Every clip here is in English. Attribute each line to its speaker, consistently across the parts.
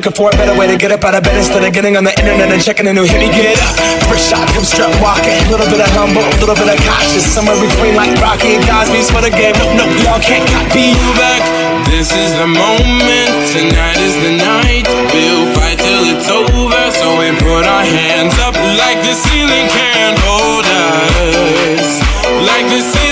Speaker 1: Looking for a better way to get up out of bed instead of getting on the internet and checking a new hit. Me get up, first shot, come strut walking. Little bit of humble, little bit of cautious. Somewhere between like Rocky and Cosby's for the game. Nope, no, y'all can't copy
Speaker 2: you back. This is the moment, tonight is the night. We'll fight till it's over, so we put our hands up like the ceiling can't hold us. Like the ceiling.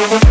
Speaker 3: Thank you.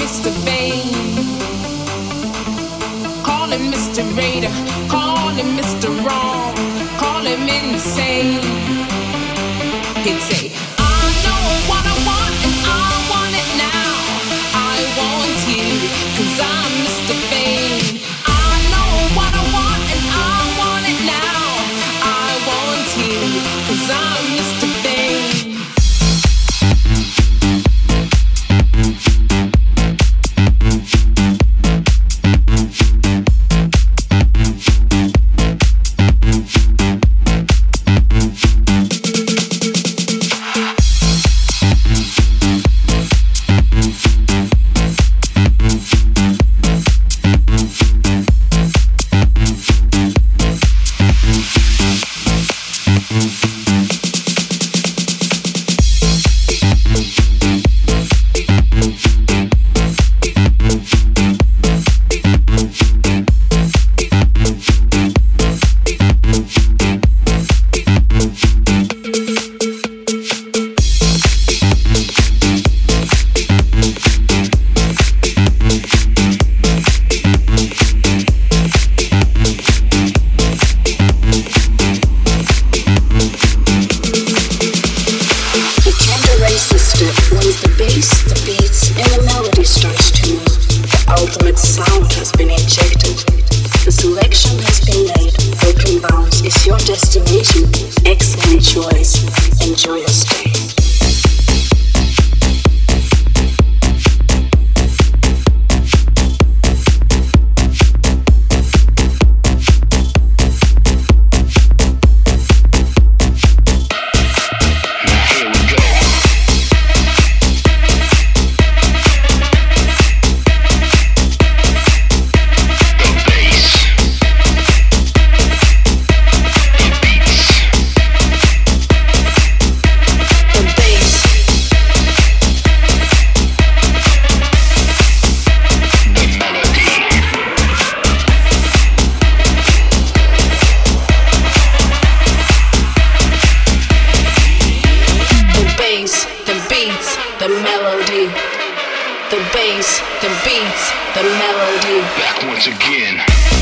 Speaker 4: Mr. Vain. Call him Mr. Raider. Call him Mr. Wrong. Call him insane. your destination is. the melody, the bass, the beats, the melody. Back once again.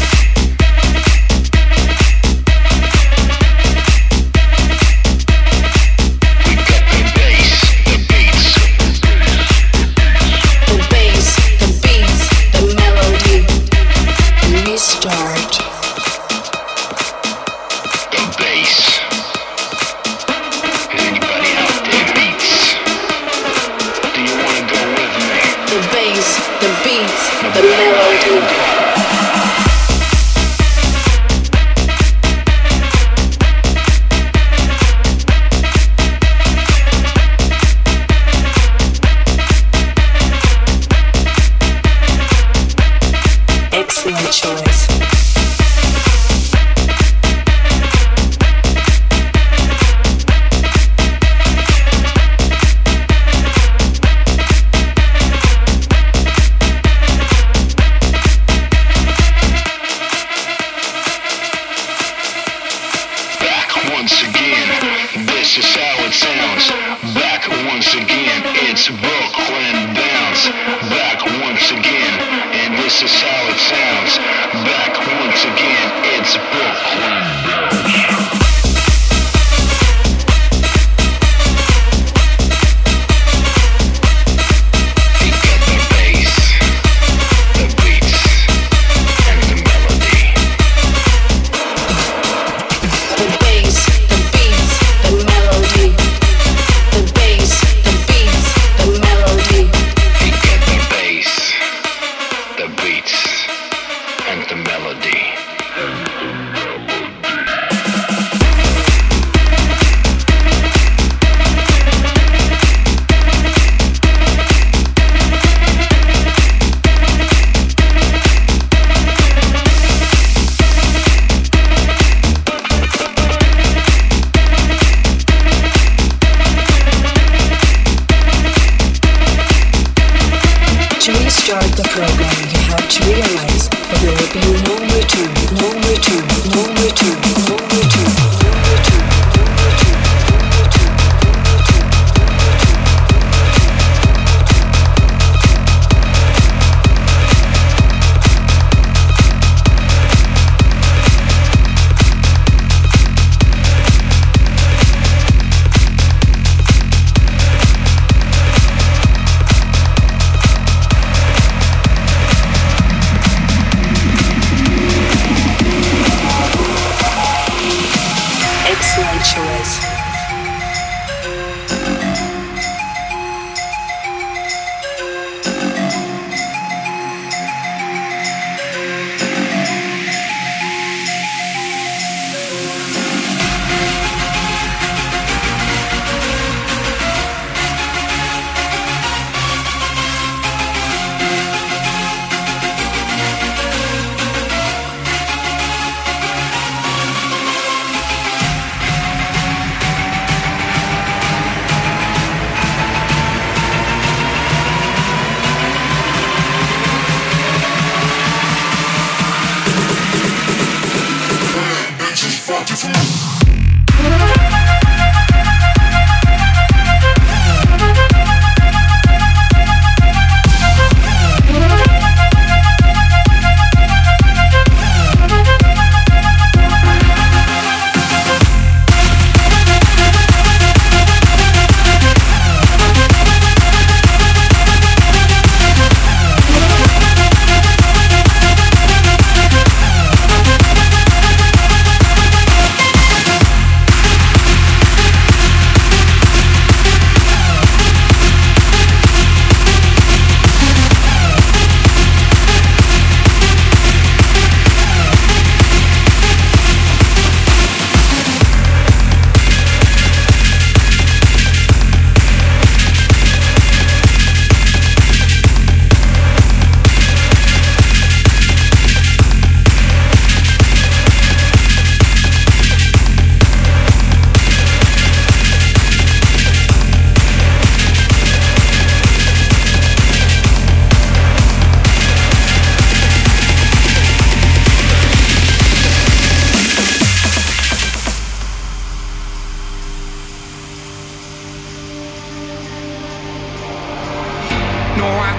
Speaker 4: Choice.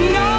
Speaker 4: No.